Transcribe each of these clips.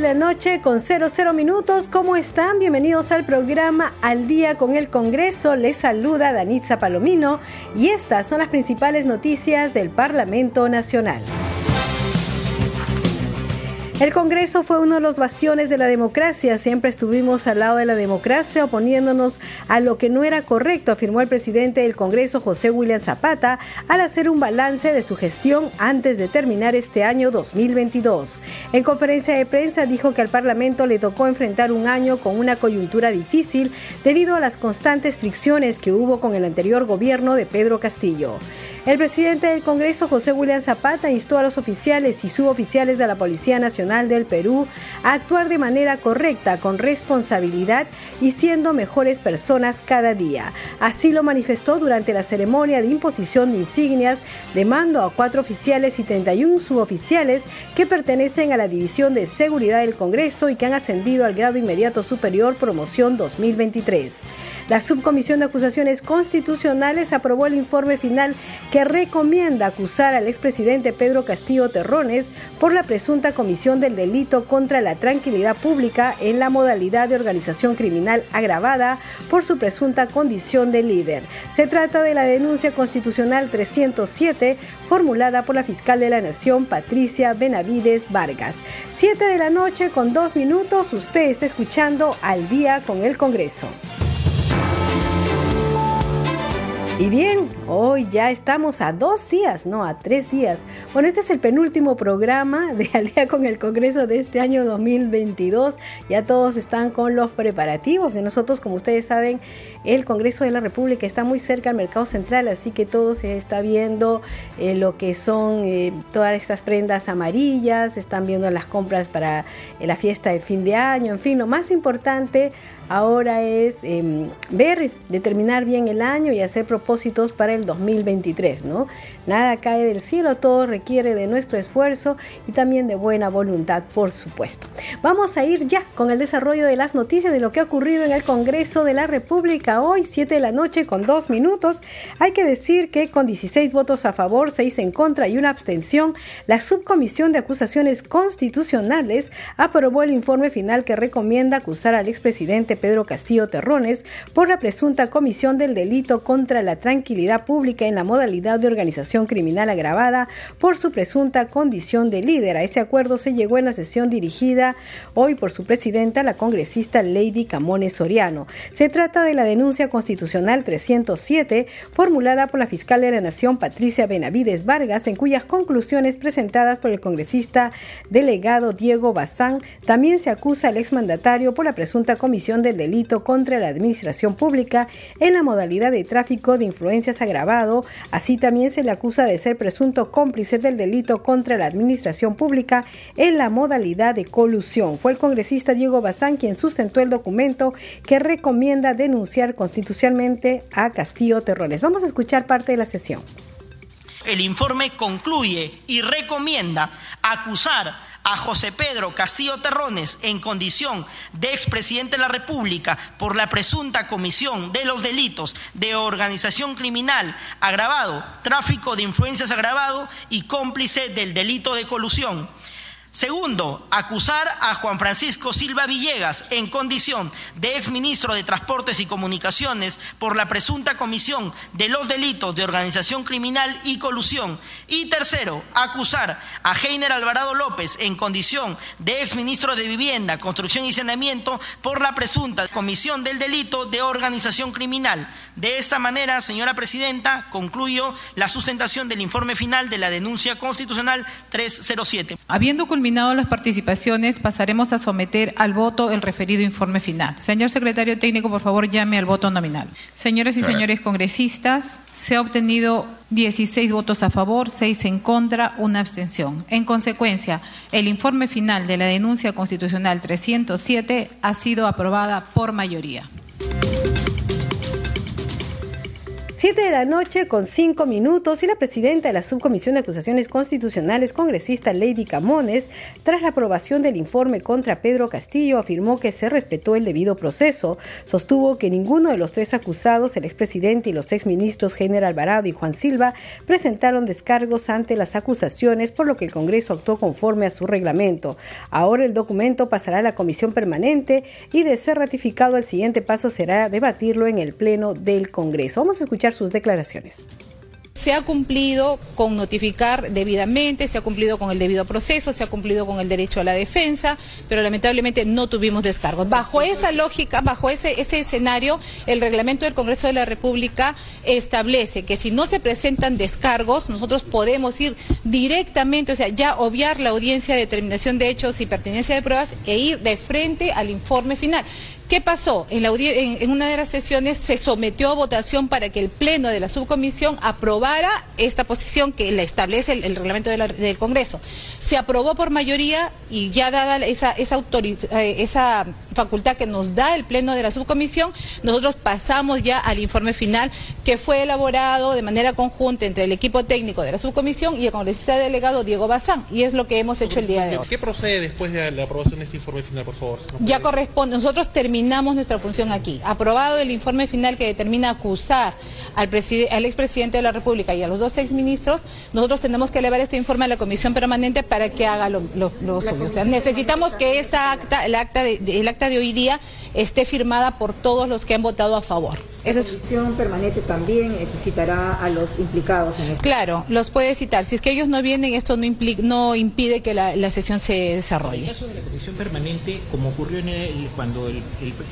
La noche con 00 minutos. ¿Cómo están? Bienvenidos al programa Al Día con el Congreso. Les saluda Danitza Palomino y estas son las principales noticias del Parlamento Nacional. El Congreso fue uno de los bastiones de la democracia. Siempre estuvimos al lado de la democracia oponiéndonos a lo que no era correcto, afirmó el presidente del Congreso, José William Zapata, al hacer un balance de su gestión antes de terminar este año 2022. En conferencia de prensa dijo que al Parlamento le tocó enfrentar un año con una coyuntura difícil debido a las constantes fricciones que hubo con el anterior gobierno de Pedro Castillo. El presidente del Congreso, José William Zapata, instó a los oficiales y suboficiales de la Policía Nacional del Perú a actuar de manera correcta, con responsabilidad y siendo mejores personas cada día. Así lo manifestó durante la ceremonia de imposición de insignias de mando a cuatro oficiales y 31 suboficiales que pertenecen a la División de Seguridad del Congreso y que han ascendido al grado inmediato superior promoción 2023. La Subcomisión de Acusaciones Constitucionales aprobó el informe final que recomienda acusar al expresidente Pedro Castillo Terrones por la presunta comisión del delito contra la tranquilidad pública en la modalidad de organización criminal agravada por su presunta condición de líder. Se trata de la denuncia constitucional 307 formulada por la fiscal de la Nación, Patricia Benavides Vargas. Siete de la noche con dos minutos, usted está escuchando al día con el Congreso. Y bien, hoy ya estamos a dos días, no a tres días. Bueno, este es el penúltimo programa de Al día con el Congreso de este año 2022. Ya todos están con los preparativos. De nosotros, como ustedes saben, el Congreso de la República está muy cerca al mercado central, así que todo se está viendo eh, lo que son eh, todas estas prendas amarillas, están viendo las compras para eh, la fiesta de fin de año, en fin, lo más importante ahora es eh, ver, determinar bien el año y hacer propósitos para el 2023, ¿no? Nada cae del cielo, todo requiere de nuestro esfuerzo y también de buena voluntad, por supuesto. Vamos a ir ya con el desarrollo de las noticias de lo que ha ocurrido en el Congreso de la República hoy, 7 de la noche con 2 minutos. Hay que decir que con 16 votos a favor, 6 en contra y una abstención, la Subcomisión de Acusaciones Constitucionales aprobó el informe final que recomienda acusar al expresidente Pedro Castillo Terrones por la presunta comisión del delito contra la tranquilidad pública en la modalidad de organización criminal agravada por su presunta condición de líder. A ese acuerdo se llegó en la sesión dirigida hoy por su presidenta, la congresista Lady Camones Soriano. Se trata de la denuncia constitucional 307 formulada por la fiscal de la Nación, Patricia Benavides Vargas, en cuyas conclusiones presentadas por el congresista delegado Diego Bazán, también se acusa al exmandatario por la presunta comisión del delito contra la administración pública en la modalidad de tráfico de influencias agravado. Así también se le acusa de ser presunto cómplice del delito contra la administración pública en la modalidad de colusión. Fue el congresista Diego Bazán quien sustentó el documento que recomienda denunciar constitucionalmente a Castillo Terrones. Vamos a escuchar parte de la sesión. El informe concluye y recomienda acusar a José Pedro Castillo Terrones en condición de expresidente de la República por la presunta comisión de los delitos de organización criminal agravado, tráfico de influencias agravado y cómplice del delito de colusión. Segundo, acusar a Juan Francisco Silva Villegas en condición de exministro de Transportes y Comunicaciones por la presunta comisión de los delitos de organización criminal y colusión. Y tercero, acusar a Heiner Alvarado López en condición de exministro de Vivienda, Construcción y Saneamiento por la presunta comisión del delito de organización criminal. De esta manera, señora presidenta, concluyo la sustentación del informe final de la denuncia constitucional 307. Habiendo culminado las participaciones, pasaremos a someter al voto el referido informe final. Señor secretario técnico, por favor, llame al voto nominal. Señoras y señores congresistas, se ha obtenido 16 votos a favor, 6 en contra, una abstención. En consecuencia, el informe final de la denuncia constitucional 307 ha sido aprobada por mayoría. Siete de la noche con cinco minutos y la presidenta de la Subcomisión de Acusaciones Constitucionales, congresista Lady Camones, tras la aprobación del informe contra Pedro Castillo, afirmó que se respetó el debido proceso. Sostuvo que ninguno de los tres acusados, el expresidente y los exministros General Alvarado y Juan Silva, presentaron descargos ante las acusaciones, por lo que el Congreso actuó conforme a su reglamento. Ahora el documento pasará a la Comisión Permanente y de ser ratificado, el siguiente paso será debatirlo en el Pleno del Congreso. Vamos a escuchar sus declaraciones. Se ha cumplido con notificar debidamente, se ha cumplido con el debido proceso, se ha cumplido con el derecho a la defensa, pero lamentablemente no tuvimos descargos. Bajo esa lógica, bajo ese, ese escenario, el reglamento del Congreso de la República establece que si no se presentan descargos, nosotros podemos ir directamente, o sea, ya obviar la audiencia de determinación de hechos y pertinencia de pruebas e ir de frente al informe final. ¿Qué pasó? En, una de las sesiones se sometió a votación para que el Pleno de la subcomisión aprobara esta posición que la establece el, reglamento del Congreso. Se aprobó por mayoría y ya dada esa, esa, eh, esa facultad que nos da el Pleno de la subcomisión, nosotros pasamos ya al informe final que fue elaborado de manera conjunta entre el equipo técnico de la subcomisión y el congresista delegado Diego Bazán. Y es lo que hemos hecho el día de hoy. ¿Qué procede después de la aprobación de este informe final, por favor? ya corresponde. Nosotros terminamos terminamos nuestra función aquí. Aprobado el informe final que determina acusar al, al expresidente de la República y a los dos exministros, nosotros tenemos que elevar este informe a la Comisión Permanente para que haga lo, suyo. necesitamos que esa acta, el acta de, el acta de hoy día esté firmada por todos los que han votado a favor. La comisión permanente también citará a los implicados en esto. Claro, los puede citar. Si es que ellos no vienen, esto no, no impide que la, sesión se desarrolle. En el caso de la comisión permanente, como ocurrió cuando el,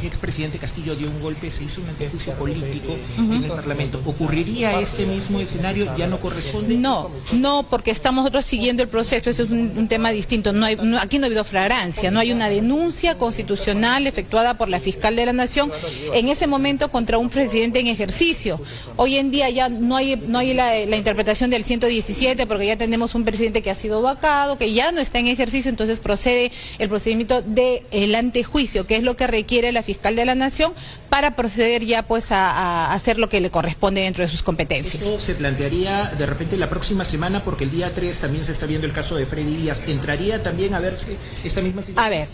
expresidente Castillo dio un golpe, se hizo un antejuicio político en el Parlamento. ¿Ocurriría ese mismo escenario? ¿Ya no corresponde? No, no, porque estamos nosotros siguiendo el proceso. Esto es un, tema distinto. No hay, aquí no ha habido flagrancia, no hay una denuncia constitucional efectuada por la fiscal de la Nación en ese momento contra un presidente en ejercicio. Hoy en día ya no hay, no hay la, interpretación del 117 porque ya tenemos un presidente que ha sido vacado, que ya no está en ejercicio, entonces procede el procedimiento del el antejuicio, que es lo que requiere la fiscal de la Nación para proceder ya pues a, hacer lo que le corresponde dentro de sus competencias. Esto se plantearía de repente la próxima semana porque el día 3 también se está viendo el caso de Freddy Díaz. ¿Entraría también a verse esta misma situación? A ver,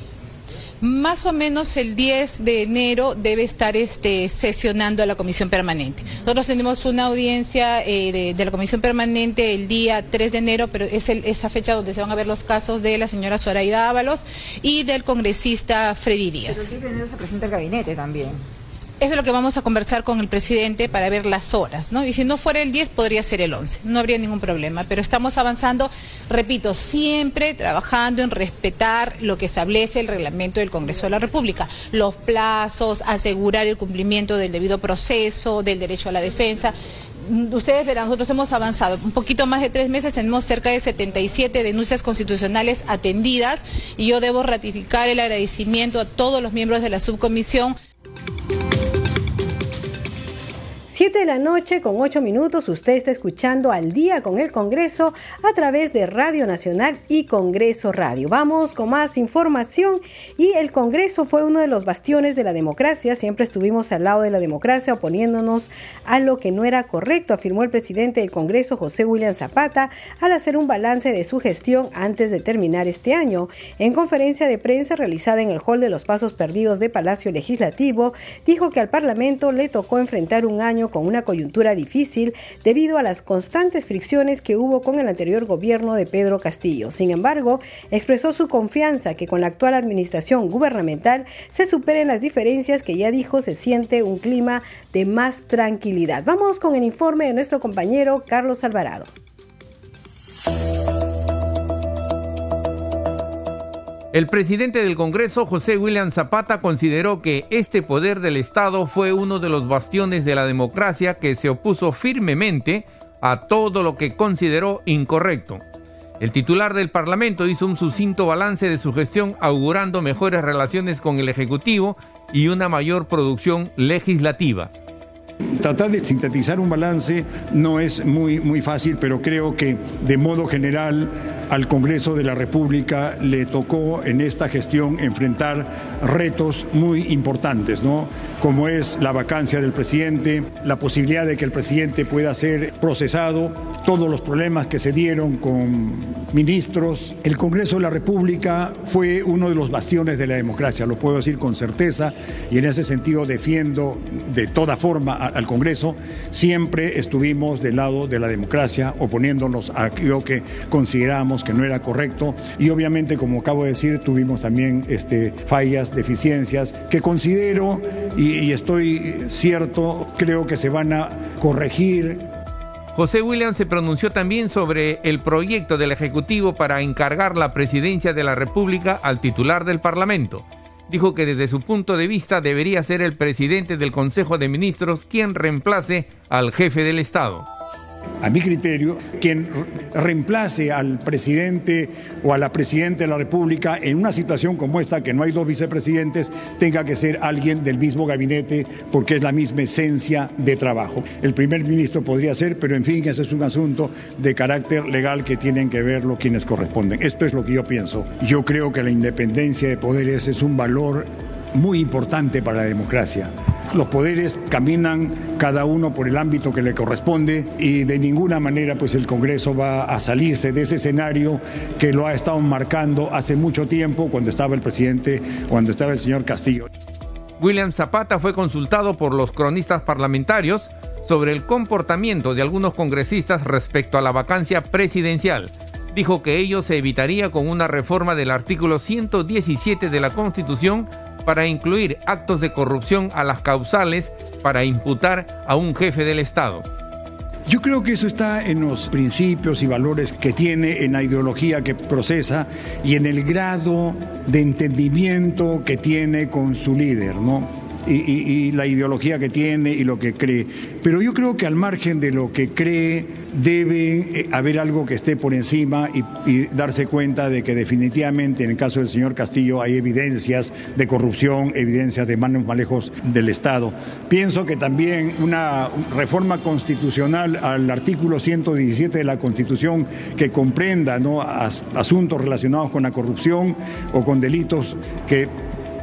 más o menos el 10 de enero debe estar este, sesionando a la comisión permanente. Nosotros tenemos una audiencia eh, de, la comisión permanente el día 3 de enero, pero es esa fecha donde se van a ver los casos de la señora Zoraida Ábalos y del congresista Freddy Díaz. Pero el 10 de enero se presenta el gabinete también. Eso es lo que vamos a conversar con el presidente para ver las horas, ¿no? Y si no fuera el 10, podría ser el 11, no habría ningún problema. Pero estamos avanzando, repito, siempre trabajando en respetar lo que establece el reglamento del Congreso de la República, los plazos, asegurar el cumplimiento del debido proceso, del derecho a la defensa ustedes verán, nosotros hemos avanzado un poquito más de tres meses, tenemos cerca de 77 denuncias constitucionales atendidas y yo debo ratificar el agradecimiento a todos los miembros de la subcomisión. 7 de la noche con 8 minutos, usted está escuchando al día con el Congreso a través de Radio Nacional y Congreso Radio. Vamos con más información y el Congreso fue uno de los bastiones de la democracia, siempre estuvimos al lado de la democracia oponiéndonos a lo que no era correcto, afirmó el presidente del Congreso José William Zapata al hacer un balance de su gestión antes de terminar este año. En conferencia de prensa realizada en el Hall de los Pasos Perdidos de Palacio Legislativo, dijo que al Parlamento le tocó enfrentar un año con una coyuntura difícil debido a las constantes fricciones que hubo con el anterior gobierno de Pedro Castillo. Sin embargo, expresó su confianza que con la actual administración gubernamental se superen las diferencias que ya dijo se siente un clima de más tranquilidad. Vamos con el informe de nuestro compañero Carlos Alvarado. El presidente del Congreso, José William Zapata, consideró que este poder del Estado fue uno de los bastiones de la democracia que se opuso firmemente a todo lo que consideró incorrecto. El titular del Parlamento hizo un sucinto balance de su gestión augurando mejores relaciones con el Ejecutivo y una mayor producción legislativa. Tratar de sintetizar un balance no es muy, muy fácil, pero creo que de modo general al Congreso de la República le tocó en esta gestión enfrentar retos muy importantes, ¿no? Como es la vacancia del presidente, la posibilidad de que el presidente pueda ser procesado, todos los problemas que se dieron con ministros. El Congreso de la República fue uno de los bastiones de la democracia, lo puedo decir con certeza, y en ese sentido defiendo de toda forma al Congreso. Siempre estuvimos del lado de la democracia, oponiéndonos a aquello que consideramos que no era correcto y obviamente, como acabo de decir, tuvimos también este, fallas, deficiencias que considero y, y estoy cierto, creo que se van a corregir José William se pronunció también sobre el proyecto del Ejecutivo para encargar la presidencia de la República al titular del Parlamento. Dijo que desde su punto de vista debería ser el presidente del Consejo de Ministros quien reemplace al jefe del Estado a mi criterio, quien reemplace al presidente o a la presidenta de la República en una situación como esta, que no hay dos vicepresidentes, tenga que ser alguien del mismo gabinete porque es la misma esencia de trabajo. El primer ministro podría ser, pero en fin, ese es un asunto de carácter legal que tienen que verlo quienes corresponden. Esto es lo que yo pienso. Yo creo que la independencia de poderes es un valor muy importante para la democracia. Los poderes caminan cada uno por el ámbito que le corresponde y de ninguna manera pues el Congreso va a salirse de ese escenario que lo ha estado marcando hace mucho tiempo cuando estaba el presidente, cuando estaba el señor Castillo. William Zapata fue consultado por los cronistas parlamentarios sobre el comportamiento de algunos congresistas respecto a la vacancia presidencial. Dijo que ello se evitaría con una reforma del artículo 117 de la Constitución para incluir actos de corrupción a las causales para imputar a un jefe del Estado. Yo creo que eso está en los principios y valores que tiene, en la ideología que procesa y en el grado de entendimiento que tiene con su líder, ¿no? Y, la ideología que tiene y lo que cree. Pero yo creo que al margen de lo que cree, debe eh, haber algo que esté por encima y, darse cuenta de que definitivamente en el caso del señor Castillo hay evidencias de corrupción, evidencias de manos malejos del Estado. Pienso que también una reforma constitucional al artículo 117 de la Constitución que comprenda ¿no? asuntos relacionados con la corrupción o con delitos que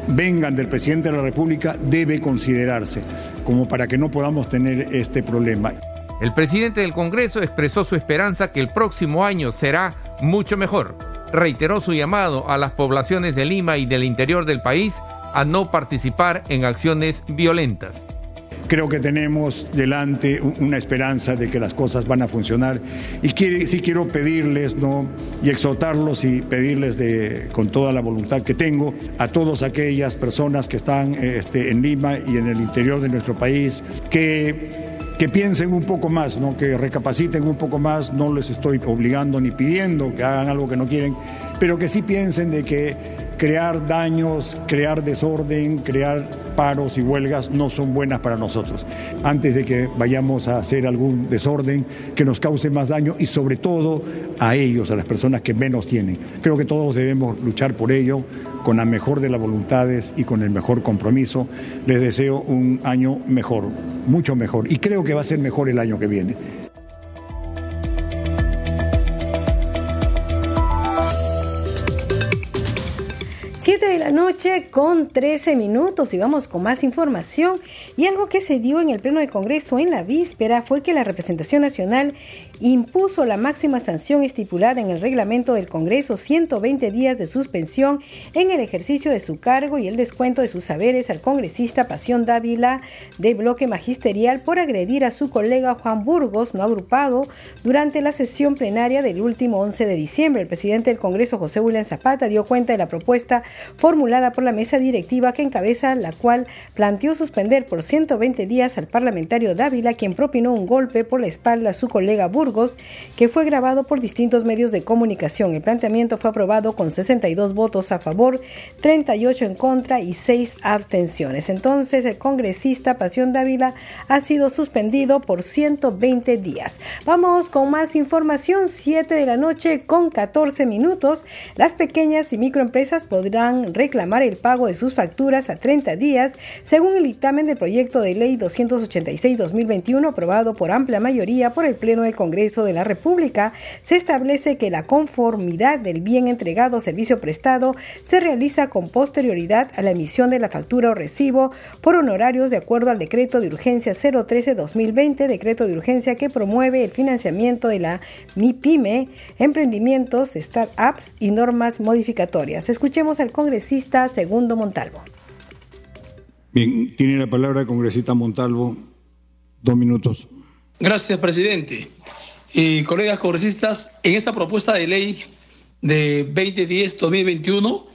vengan del presidente de la República debe considerarse como para que no podamos tener este problema. El presidente del Congreso expresó su esperanza que el próximo año será mucho mejor. Reiteró su llamado a las poblaciones de Lima y del interior del país a no participar en acciones violentas creo que tenemos delante una esperanza de que las cosas van a funcionar. Y sí quiero pedirles ¿no? y exhortarlos y pedirles de, con toda la voluntad que tengo a todas aquellas personas que están este, en Lima y en el interior de nuestro país que que piensen un poco más, ¿no? que recapaciten un poco más, no les estoy obligando ni pidiendo que hagan algo que no quieren, pero que sí piensen de que crear daños, crear desorden, crear paros y huelgas no son buenas para nosotros. Antes de que vayamos a hacer algún desorden que nos cause más daño y sobre todo a ellos, a las personas que menos tienen. Creo que todos debemos luchar por ello con la mejor de las voluntades y con el mejor compromiso. Les deseo un año mejor, mucho mejor. Y creo que va a ser mejor el año que viene. La noche con 13 minutos y vamos con más información. Y algo que se dio en el Pleno del Congreso en la víspera fue que la representación nacional impuso la máxima sanción estipulada en el reglamento del Congreso, 120 días de suspensión en el ejercicio de su cargo y el descuento de sus saberes al congresista Pasión Dávila de bloque magisterial por agredir a su colega Juan Burgos, no agrupado, durante la sesión plenaria del último 11 de diciembre. El presidente del Congreso, José William Zapata, dio cuenta de la propuesta formulada por la mesa directiva que encabeza la cual planteó suspender por 120 días al parlamentario Dávila, quien propinó un golpe por la espalda a su colega Burgos, que fue grabado por distintos medios de comunicación. El planteamiento fue aprobado con 62 votos a favor, 38 en contra y 6 abstenciones. Entonces, el congresista Pasión Dávila ha sido suspendido por 120 días. Vamos con más información, 7 de la noche con 14 minutos. Las pequeñas y microempresas podrán reclamar el pago de sus facturas a 30 días, según el dictamen del proyecto de ley 286-2021 aprobado por amplia mayoría por el Pleno del Congreso de la República. Se establece que la conformidad del bien entregado o servicio prestado se realiza con posterioridad a la emisión de la factura o recibo por honorarios de acuerdo al decreto de urgencia 013-2020, decreto de urgencia que promueve el financiamiento de la MIPYME, emprendimientos, startups y normas modificatorias. Escuchemos al congresista Segundo Montalvo. Bien, tiene la palabra el congresista Montalvo. Dos minutos. Gracias, presidente. Y colegas congresistas, en esta propuesta de ley de 2010-2021,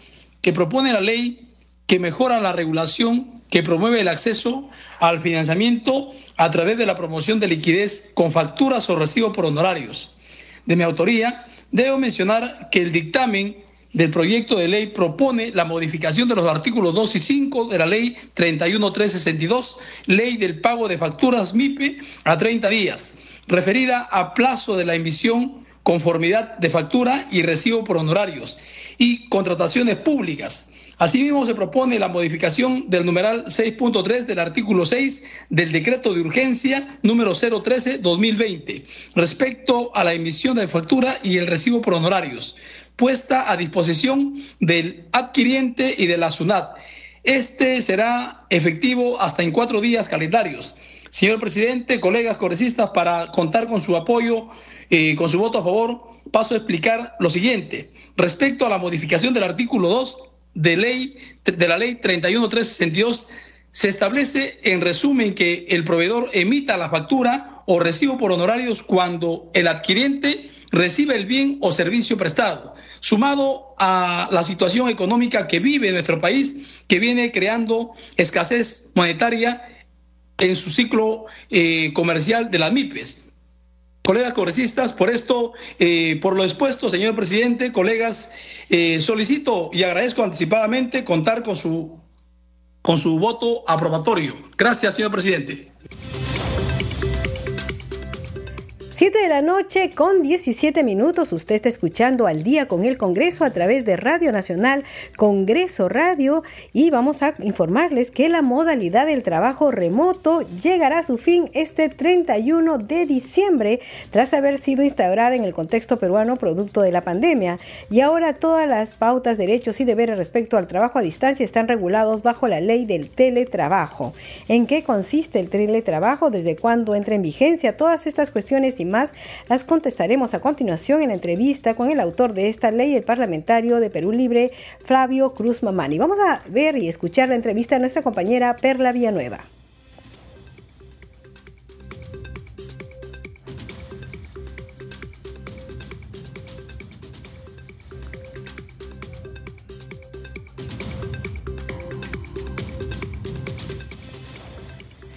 que propone la ley que mejora la regulación, que promueve el acceso al financiamiento a través de la promoción de liquidez con facturas o recibos por honorarios. De mi autoría, debo mencionar que el dictamen del proyecto de ley propone la modificación de los artículos 2 y 5 de la ley 31362, ley del pago de facturas MIPE a 30 días, referida a plazo de la emisión, conformidad de factura y recibo por honorarios y contrataciones públicas Asimismo, se propone la modificación del numeral 6.3 del artículo 6 del decreto de urgencia número 013-2020 respecto a la emisión de factura y el recibo por honorarios, puesta a disposición del adquiriente y de la SUNAT. Este será efectivo hasta en cuatro días calendarios. Señor presidente, colegas congresistas, para contar con su apoyo, y eh, con su voto a favor, paso a explicar lo siguiente. Respecto a la modificación del artículo 2, de, ley, de la ley 31362 se establece en resumen que el proveedor emita la factura o recibo por honorarios cuando el adquiriente recibe el bien o servicio prestado, sumado a la situación económica que vive nuestro país, que viene creando escasez monetaria en su ciclo eh, comercial de las MIPES. Colegas congresistas, por esto, eh, por lo expuesto, señor presidente, colegas, eh, solicito y agradezco anticipadamente contar con su, con su voto aprobatorio. Gracias, señor presidente. 7 de la noche con 17 minutos. Usted está escuchando al día con el Congreso a través de Radio Nacional Congreso Radio y vamos a informarles que la modalidad del trabajo remoto llegará a su fin este 31 de diciembre tras haber sido instaurada en el contexto peruano producto de la pandemia. Y ahora todas las pautas, derechos y deberes respecto al trabajo a distancia están regulados bajo la ley del teletrabajo. ¿En qué consiste el teletrabajo? ¿Desde cuándo entra en vigencia? Todas estas cuestiones y más las contestaremos a continuación en la entrevista con el autor de esta ley, el parlamentario de Perú Libre, Flavio Cruz Mamani. Vamos a ver y escuchar la entrevista de nuestra compañera Perla Villanueva.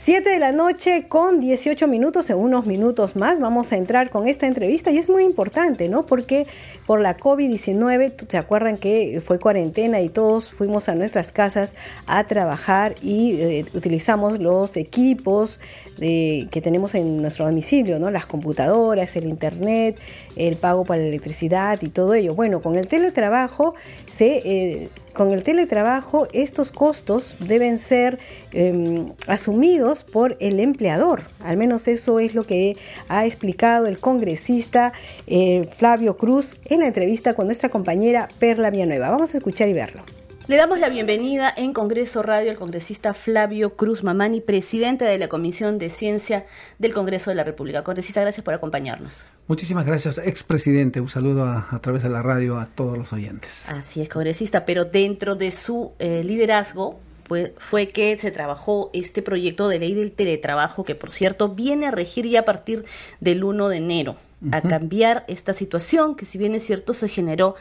7 de la noche con 18 minutos, en unos minutos más vamos a entrar con esta entrevista y es muy importante, ¿no? Porque por la COVID-19, ¿se acuerdan que fue cuarentena y todos fuimos a nuestras casas a trabajar y eh, utilizamos los equipos que tenemos en nuestro domicilio, ¿no? Las computadoras, el internet, el pago para la electricidad y todo ello. Bueno, con el teletrabajo se... Eh, con el teletrabajo estos costos deben ser em, asumidos por el empleador. Al menos eso es lo que ha explicado el congresista eh, Flavio Cruz en la entrevista con nuestra compañera Perla Villanueva. Vamos a escuchar y verlo. Le damos la bienvenida en Congreso Radio al congresista Flavio Cruz Mamani, presidente de la Comisión de Ciencia del Congreso de la República. Congresista, gracias por acompañarnos. Muchísimas gracias, expresidente. Un saludo a, través de la radio a todos los oyentes. Así es, congresista, pero dentro de su eh, liderazgo fue, fue, que se trabajó este proyecto de ley del teletrabajo, que por cierto viene a regir ya a partir del 1 de enero a cambiar esta situación que si bien es cierto se generó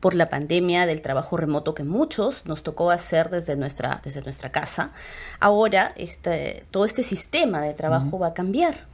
por la pandemia del trabajo remoto que muchos nos tocó hacer desde nuestra, desde nuestra casa, ahora este, todo este sistema de trabajo va a cambiar.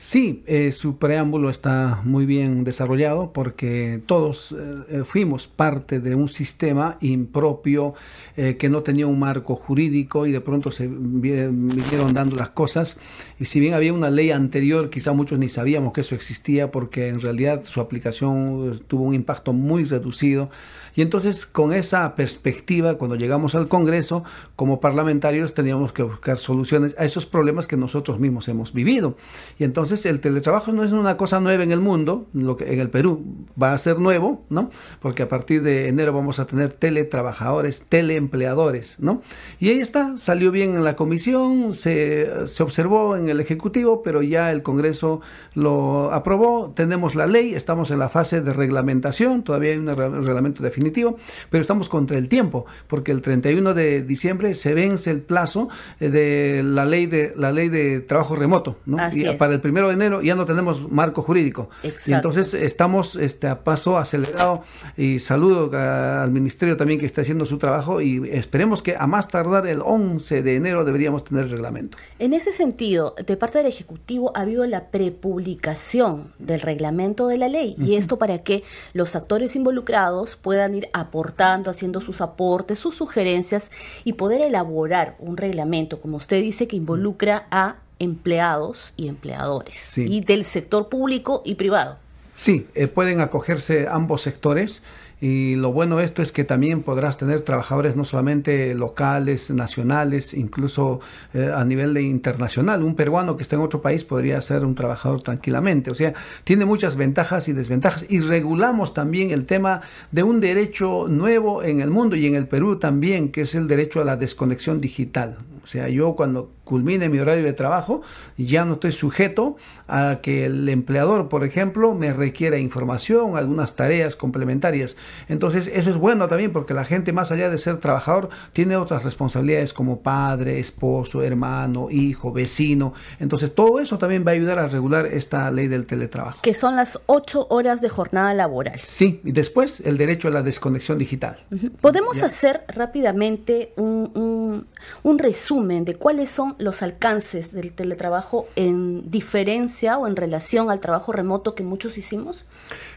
Sí, eh, su preámbulo está muy bien desarrollado porque todos eh, eh, fuimos parte de un sistema impropio que no tenía un marco jurídico y de pronto se vinieron dando las cosas. Y si bien había una ley anterior, quizá muchos ni sabíamos que eso existía porque en realidad su aplicación tuvo un impacto muy reducido. Y entonces con esa perspectiva, cuando llegamos al Congreso, como parlamentarios teníamos que buscar soluciones a esos problemas que nosotros mismos hemos vivido. Y entonces el teletrabajo no es una cosa nueva en el mundo, lo que en el Perú va a ser nuevo, ¿no? Porque a partir de enero vamos a tener teletrabajadores, teleempleadores, ¿no? Y ahí está, salió bien en la comisión, se, se observó en el Ejecutivo, pero ya el Congreso lo aprobó, tenemos la ley, estamos en la fase de reglamentación, todavía hay un reglamento definitivo, pero estamos contra el tiempo, porque el 31 de diciembre se vence el plazo eh, de la ley de la ley de trabajo remoto, ¿no? y para el primero de enero ya no tenemos marco jurídico. Y entonces estamos este, a paso acelerado. Y saludo al ministerio también que está haciendo su trabajo. Y esperemos que a más tardar el 11 de enero deberíamos tener el reglamento. En ese sentido, de parte del Ejecutivo ha habido la prepublicación del reglamento de la ley. Y esto para que los actores involucrados puedan ir aportando, haciendo sus aportes, sus sugerencias y poder elaborar un reglamento, como usted dice, que involucra a empleados y empleadores, y del sector público y privado. Sí, eh, pueden acogerse ambos sectores y lo bueno de esto es que también podrás tener trabajadores no solamente locales, nacionales, incluso eh, a nivel de internacional. Un peruano que está en otro país podría ser un trabajador tranquilamente. O sea, tiene muchas ventajas y desventajas. Y regulamos también el tema de un derecho nuevo en el mundo y en el Perú también, que es el derecho a la desconexión digital. O sea, yo cuando culmine mi horario de trabajo, ya no estoy sujeto a que el empleador, por ejemplo, me requiera información, algunas tareas complementarias. Entonces, eso es bueno también porque la gente, más allá de ser trabajador, tiene otras responsabilidades como padre, esposo, hermano, hijo, vecino. Entonces, todo eso también va a ayudar a regular esta ley del teletrabajo. Que son las ocho horas de jornada laboral. Sí, y después el derecho a la desconexión digital. ¿Podemos hacer rápidamente un, un resumen de cuáles son los alcances del teletrabajo en diferencia o en relación al trabajo remoto que muchos hicimos?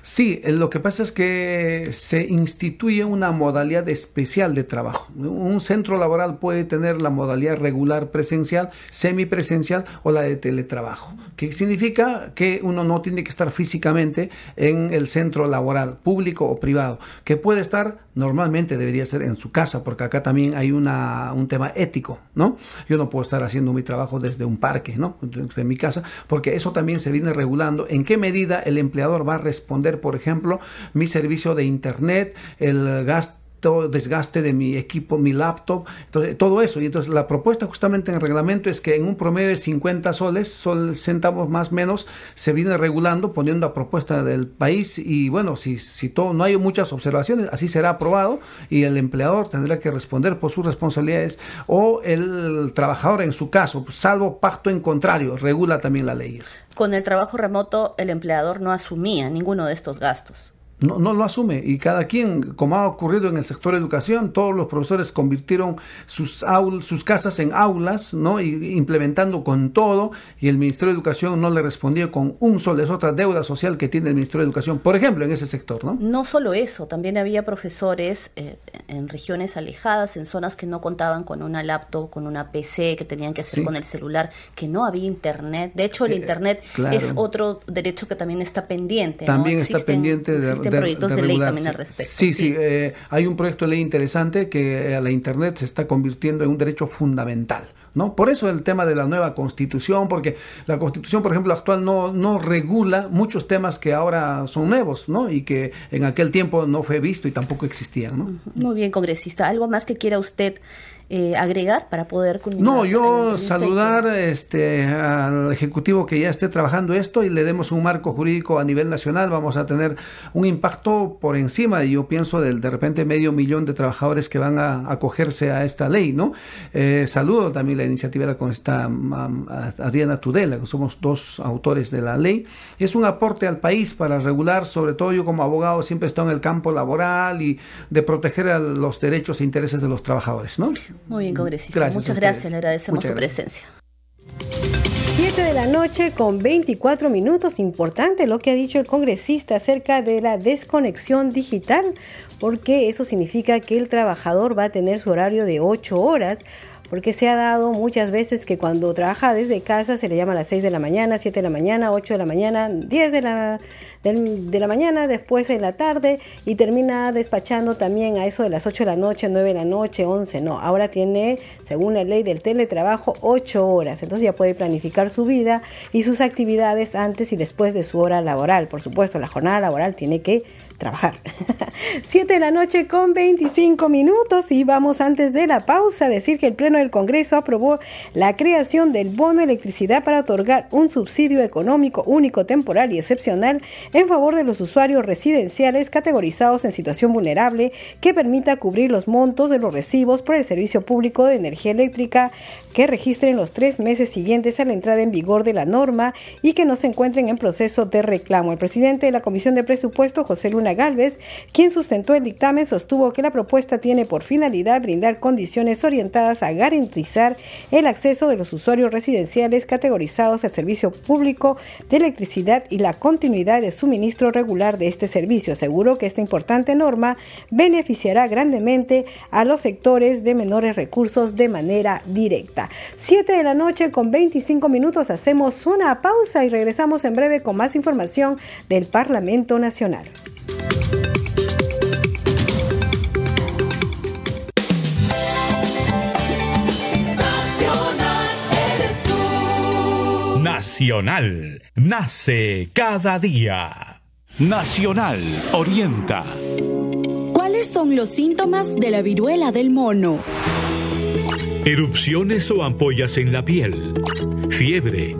Sí, eh, lo que pasa es que se instituye una modalidad especial de trabajo. Un centro laboral puede tener la modalidad regular presencial, semipresencial o la de teletrabajo, que significa que uno no tiene que estar físicamente en el centro laboral, público o privado, que puede estar normalmente debería ser en su casa, porque acá también hay una, un tema ético, ¿no? Yo no puedo estar haciendo mi trabajo desde un parque, ¿no? Desde mi casa, porque eso también se viene regulando. ¿En qué medida el empleador va a responder, por ejemplo, mi servicio de internet, el gasto desgaste de mi equipo, mi laptop, todo eso. Y entonces la propuesta justamente en el reglamento es que en un promedio de 50 soles, sol, centavos más menos, se viene regulando, poniendo a propuesta del país y bueno, si, si todo, no hay muchas observaciones, así será aprobado y el empleador tendrá que responder por sus responsabilidades o el trabajador en su caso, salvo pacto en contrario, regula también las leyes. Con el trabajo remoto, el empleador no asumía ninguno de estos gastos no, no lo asume. Y cada quien, como ha ocurrido en el sector de educación, todos los profesores convirtieron sus, sus casas en aulas, ¿no? Y implementando con todo, y el Ministerio de Educación no le respondía con un sol. Es otra deuda social que tiene el Ministerio de Educación, por ejemplo, en ese sector, ¿no? No solo eso, también había profesores eh, en regiones alejadas, en zonas que no contaban con una laptop, con una PC, que tenían que hacer con el celular, que no había internet. De hecho, el eh, internet es otro derecho que también está pendiente. También está pendiente de proyectos de, ley también al respecto. Sí, sí, eh, hay un proyecto de ley interesante que a la Internet se está convirtiendo en un derecho fundamental. ¿No? Por eso el tema de la nueva constitución, porque la constitución, por ejemplo, actual no, no regula muchos temas que ahora son nuevos, ¿no? Y que en aquel tiempo no fue visto y tampoco existían, ¿no? Muy bien, congresista. ¿Algo más que quiera usted eh, agregar para poder culminar? No, yo saludar este, al Ejecutivo que ya esté trabajando esto y le demos un marco jurídico a nivel nacional. Vamos a tener un impacto por encima, yo pienso, del de repente medio millón de trabajadores que van a acogerse a esta ley, ¿no? Eh, saludo también la iniciativa con esta Adriana Tudela, que somos dos autores de la ley. Es un aporte al país para regular, sobre todo yo como abogado siempre he estado en el campo laboral y de proteger a los derechos e intereses de los trabajadores, ¿no? Muy bien, congresista. Muchas gracias, le agradecemos su presencia. 7 de la noche con 24 minutos. Importante lo que ha dicho el congresista acerca de la desconexión digital, porque eso significa que el trabajador va a tener su horario de 8 horas porque se ha dado muchas veces que cuando trabaja desde casa se le llama a las 6 de la mañana, 7 de la mañana, 8 de la mañana, 10 de la de la mañana, después en la tarde y termina despachando también a eso de las 8 de la noche, 9 de la noche, 11. No, ahora tiene, según la ley del teletrabajo, 8 horas. Entonces ya puede planificar su vida y sus actividades antes y después de su hora laboral. Por supuesto, la jornada laboral tiene que trabajar. 7 de la noche con 25 minutos y vamos antes de la pausa a decir que el Pleno del Congreso aprobó la creación del bono electricidad para otorgar un subsidio económico único, temporal y excepcional en favor de los usuarios residenciales categorizados en situación vulnerable que permita cubrir los montos de los recibos por el servicio público de energía eléctrica que registren los tres meses siguientes a la entrada en vigor de la norma y que no se encuentren en proceso de reclamo. El presidente de la Comisión de Presupuesto, José Luna Galvez, quien sustentó el dictamen, sostuvo que la propuesta tiene por finalidad brindar condiciones orientadas a garantizar el acceso de los usuarios residenciales categorizados al servicio público de electricidad y la continuidad de suministro regular de este servicio. Aseguró que esta importante norma beneficiará grandemente a los sectores de menores recursos de manera directa. 7 de la noche con 25 minutos hacemos una pausa y regresamos en breve con más información del Parlamento Nacional. Nacional nace cada día. Nacional orienta. ¿Cuáles son los síntomas de la viruela del mono? Erupciones o ampollas en la piel, fiebre,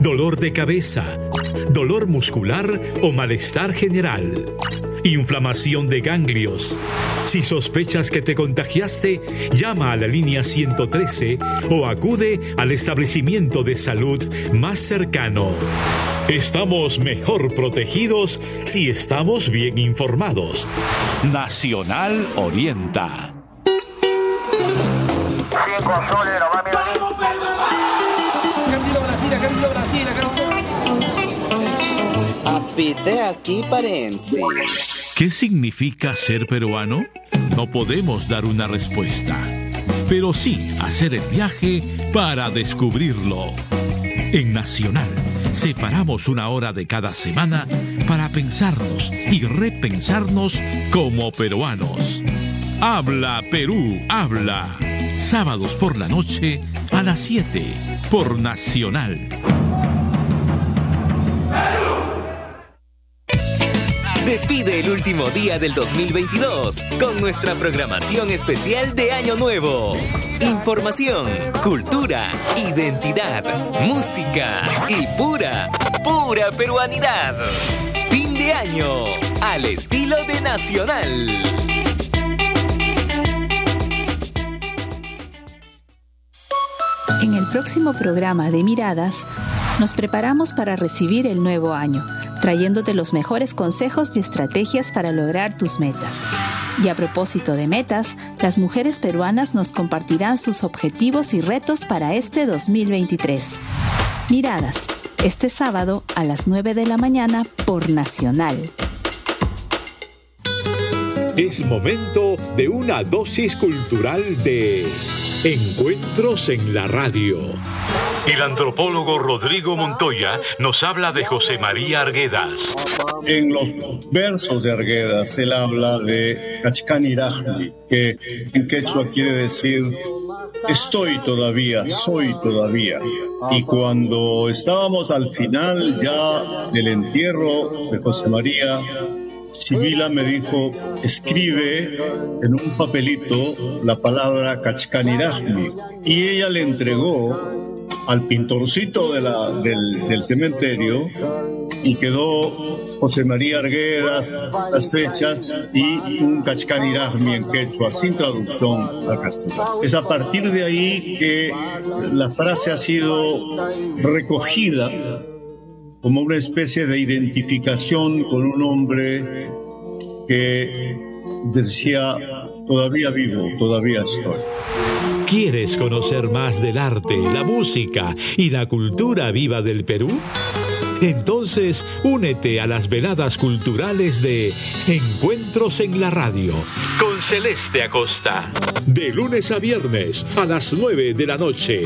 dolor de cabeza, dolor muscular o malestar general, inflamación de ganglios. Si sospechas que te contagiaste, llama a la línea 113 o acude al establecimiento de salud más cercano. Estamos mejor protegidos si estamos bien informados. Nacional Orienta. Apite aquí, parenzi. ¿Qué significa ser peruano? No podemos dar una respuesta, pero sí hacer el viaje para descubrirlo. En Nacional, separamos una hora de cada semana para pensarnos y repensarnos como peruanos. Habla Perú, habla. Sábados por la noche a las 7 por Nacional. Despide el último día del 2022 con nuestra programación especial de Año Nuevo. Información, cultura, identidad, música y pura, pura peruanidad. Fin de año, al estilo de Nacional. En el próximo programa de Miradas, nos preparamos para recibir el nuevo año, trayéndote los mejores consejos y estrategias para lograr tus metas. Y a propósito de metas, las mujeres peruanas nos compartirán sus objetivos y retos para este 2023. Miradas, este sábado a las 9 de la mañana por Nacional. Es momento de una dosis cultural de Encuentros en la Radio. El antropólogo Rodrigo Montoya nos habla de José María Arguedas. En los versos de Arguedas él habla de Kachkanirajni, que en quechua quiere decir estoy todavía, soy todavía. Y cuando estábamos al final ya del entierro de José María, Sibila me dijo, escribe en un papelito la palabra Kachkanirajmi. Y ella le entregó al pintorcito del, del cementerio y quedó José María Arguedas, las fechas y un Kachkanirajmi en quechua, sin traducción al castellano. Es a partir de ahí que la frase ha sido recogida como una especie de identificación con un hombre que decía, todavía vivo, todavía estoy. ¿Quieres conocer más del arte, la música y la cultura viva del Perú? Entonces, únete a las veladas culturales de Encuentros en la Radio con Celeste Acosta. De lunes a viernes a las 9 de la noche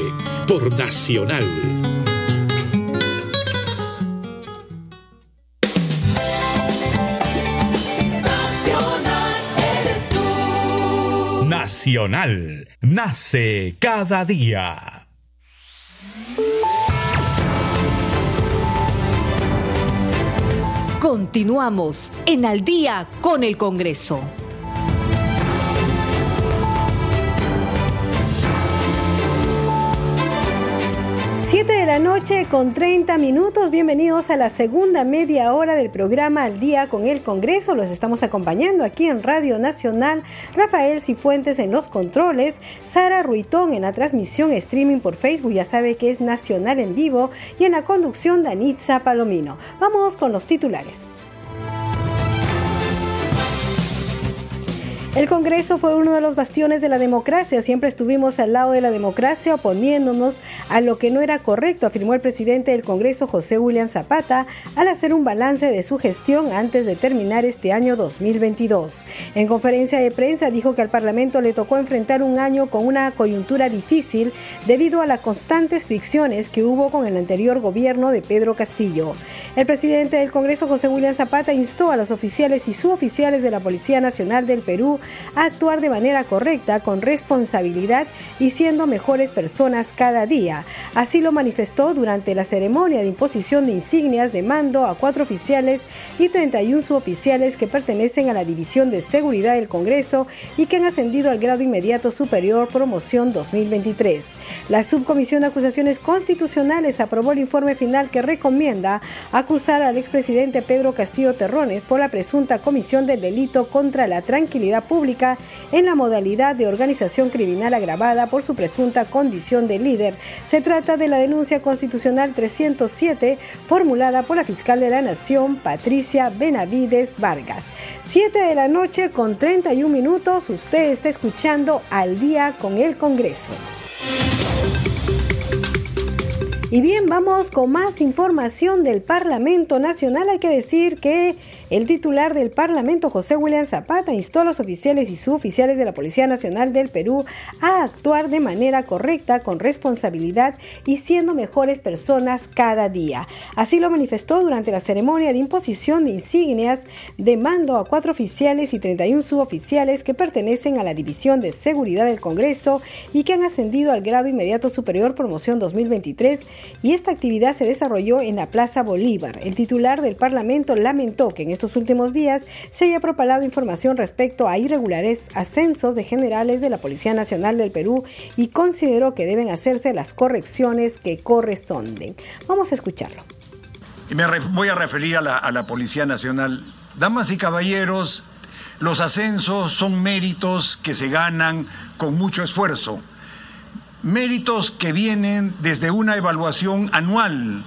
por Nacional. Nace cada día. Continuamos en Al día con el Congreso. La noche con 30 minutos. Bienvenidos a la segunda media hora del programa Al Día con el Congreso. Los estamos acompañando aquí en Radio Nacional. Rafael Cifuentes en los controles. Sara Ruitón en la transmisión streaming por Facebook. Ya sabe que es Nacional en vivo. Y en la conducción Danitza Palomino. Vamos con los titulares. El Congreso fue uno de los bastiones de la democracia. Siempre estuvimos al lado de la democracia oponiéndonos a lo que no era correcto, afirmó el presidente del Congreso, José William Zapata, al hacer un balance de su gestión antes de terminar este año 2022. En conferencia de prensa dijo que al Parlamento le tocó enfrentar un año con una coyuntura difícil debido a las constantes fricciones que hubo con el anterior gobierno de Pedro Castillo. El presidente del Congreso, José William Zapata, instó a los oficiales y suboficiales de la Policía Nacional del Perú actuar de manera correcta, con responsabilidad y siendo mejores personas cada día. Así lo manifestó durante la ceremonia de imposición de insignias de mando a cuatro oficiales y 31 suboficiales que pertenecen a la División de Seguridad del Congreso y que han ascendido al grado inmediato superior promoción 2023. La Subcomisión de Acusaciones Constitucionales aprobó el informe final que recomienda acusar al expresidente Pedro Castillo Terrones por la presunta comisión del delito contra la tranquilidad pública en la modalidad de organización criminal agravada por su presunta condición de líder. Se trata de la denuncia constitucional 307 formulada por la fiscal de la Nación, Patricia Benavides Vargas. 7 de la noche con 31 minutos, usted está escuchando al día con el Congreso. Y bien, vamos con más información del Parlamento Nacional. Hay que decir que el titular del Parlamento, José William Zapata, instó a los oficiales y suboficiales de la Policía Nacional del Perú a actuar de manera correcta, con responsabilidad y siendo mejores personas cada día. Así lo manifestó durante la ceremonia de imposición de insignias de mando a cuatro oficiales y 31 suboficiales que pertenecen a la División de Seguridad del Congreso y que han ascendido al grado inmediato superior promoción 2023 y esta actividad se desarrolló en la Plaza Bolívar. El titular del Parlamento lamentó que en estos últimos días se haya propalado información respecto a irregulares ascensos de generales de la Policía Nacional del Perú y consideró que deben hacerse las correcciones que corresponden. Vamos a escucharlo. Me voy a referir a la, a la Policía Nacional. Damas y caballeros, los ascensos son méritos que se ganan con mucho esfuerzo. Méritos que vienen desde una evaluación anual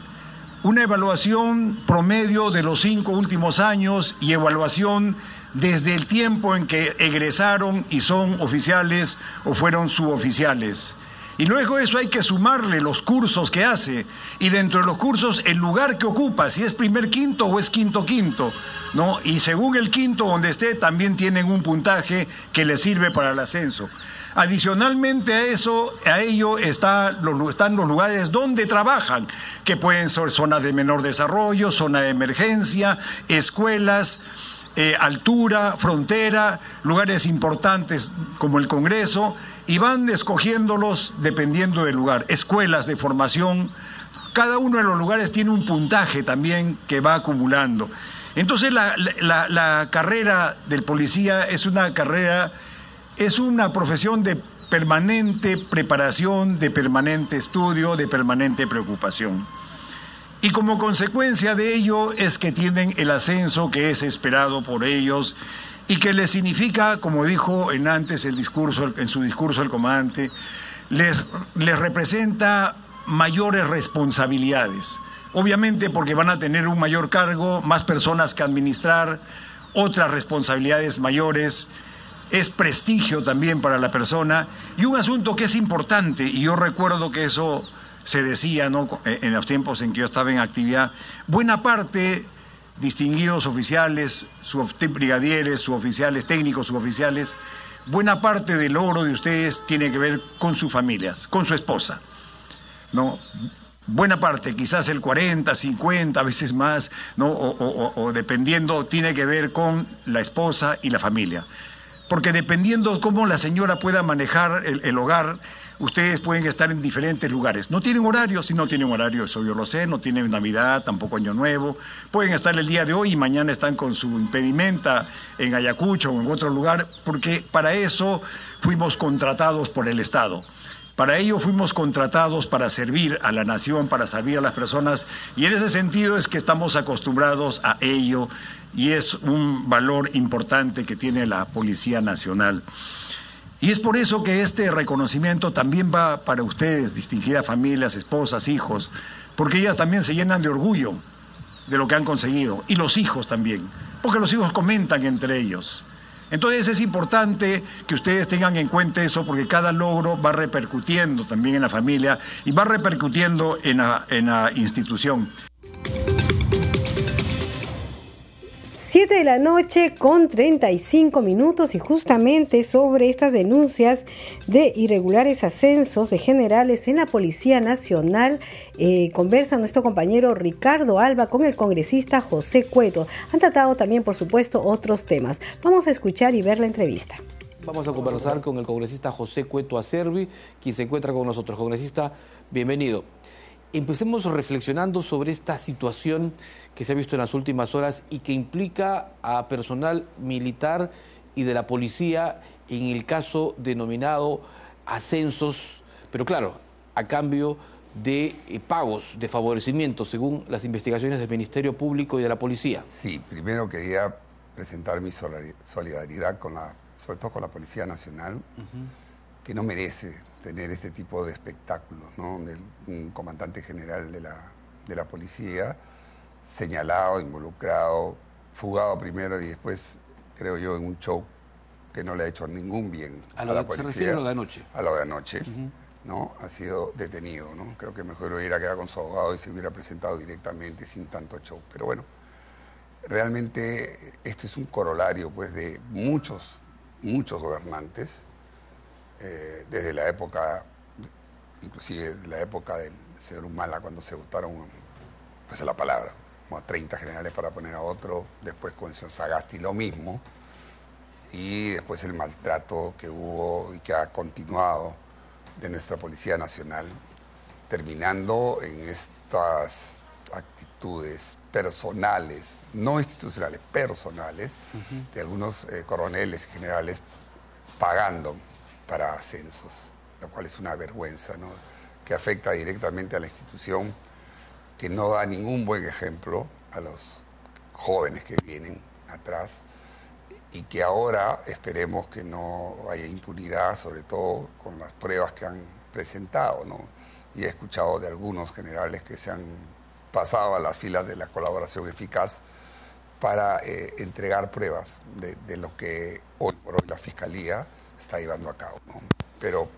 una evaluación promedio de los cinco últimos años y evaluación desde el tiempo en que egresaron y son oficiales o fueron suboficiales. Y luego eso hay que sumarle los cursos que hace y dentro de los cursos el lugar que ocupa, si es primer quinto o es quinto quinto, ¿no? Y según el quinto donde esté también tienen un puntaje que le sirve para el ascenso. Adicionalmente a eso, a ello está, están los lugares donde trabajan, que pueden ser zonas de menor desarrollo, zona de emergencia, escuelas, eh, altura, frontera, lugares importantes como el Congreso, y van escogiéndolos dependiendo del lugar. Escuelas de formación, cada uno de los lugares tiene un puntaje también que va acumulando. Entonces la, la, la carrera del policía es una carrera, es una profesión de permanente preparación, de permanente estudio, de permanente preocupación. Y como consecuencia de ello es que tienen el ascenso que es esperado por ellos y que les significa, como dijo en antes el discurso, en su discurso el comandante, les, les representa mayores responsabilidades. Obviamente porque van a tener un mayor cargo, más personas que administrar, otras responsabilidades mayores, es prestigio también para la persona y un asunto que es importante, y yo recuerdo que eso se decía ¿no? en los tiempos en que yo estaba en actividad, buena parte, distinguidos oficiales, brigadieres, suboficiales técnicos, suboficiales, buena parte del logro de ustedes tiene que ver con su familia, con su esposa. ¿no? Buena parte, quizás el 40, 50, a veces más, ¿no? o, dependiendo, tiene que ver con la esposa y la familia. Porque dependiendo cómo la señora pueda manejar el, hogar, ustedes pueden estar en diferentes lugares. No tienen horario, si no tienen horario, eso yo lo sé, no tienen Navidad, tampoco Año Nuevo. Pueden estar el día de hoy y mañana están con su impedimenta en Ayacucho o en otro lugar, porque para eso fuimos contratados por el Estado. Para ello fuimos contratados para servir a la nación, para servir a las personas, y en ese sentido es que estamos acostumbrados a ello, y es un valor importante que tiene la Policía Nacional. Y es por eso que este reconocimiento también va para ustedes, distinguidas familias, esposas, hijos, porque ellas también se llenan de orgullo de lo que han conseguido, y los hijos también, porque los hijos comentan entre ellos. Entonces es importante que ustedes tengan en cuenta eso porque cada logro va repercutiendo también en la familia y va repercutiendo en la, institución. 7 de la noche con 35 minutos y justamente sobre estas denuncias de irregulares ascensos de generales en la Policía Nacional eh, conversa nuestro compañero Ricardo Alba con el congresista José Cueto. Han tratado también, por supuesto, otros temas. Vamos a escuchar y ver la entrevista. Vamos a conversar con el congresista José Cueto Acervi, quien se encuentra con nosotros. Congresista, bienvenido. Empecemos reflexionando sobre esta situación que se ha visto en las últimas horas y que implica a personal militar y de la policía en el caso denominado ascensos, pero claro, a cambio de eh, pagos, de favorecimientos, según las investigaciones del Ministerio Público y de la Policía. Sí, primero quería presentar mi solidaridad con la, sobre todo con la Policía Nacional, que no merece tener este tipo de espectáculos, ¿no? un comandante general de la, de la policía señalado, involucrado, fugado primero y después, creo yo, en un show que no le ha hecho ningún bien a, la policía. Se refiere a lo de anoche. A lo de anoche, ¿no? Ha sido detenido, ¿no? Creo que mejor hubiera quedado con su abogado y se hubiera presentado directamente sin tanto show. Pero bueno, realmente esto es un corolario, pues, de muchos, muchos gobernantes, eh, desde la época, inclusive la época del señor Humala, cuando se votaron, pues la palabra, como 30 generales para poner a otro, después con el señor Sagasti lo mismo, y después el maltrato que hubo y que ha continuado de nuestra Policía Nacional, terminando en estas actitudes personales, no institucionales, personales, de algunos eh, coroneles y generales pagando para ascensos, lo cual es una vergüenza, ¿no? que afecta directamente a la institución que no da ningún buen ejemplo a los jóvenes que vienen atrás y que ahora esperemos que no haya impunidad, sobre todo con las pruebas que han presentado. ¿no? Y he escuchado de algunos generales que se han pasado a las filas de la colaboración eficaz para eh, entregar pruebas de, lo que hoy por hoy la Fiscalía está llevando a cabo. Pero,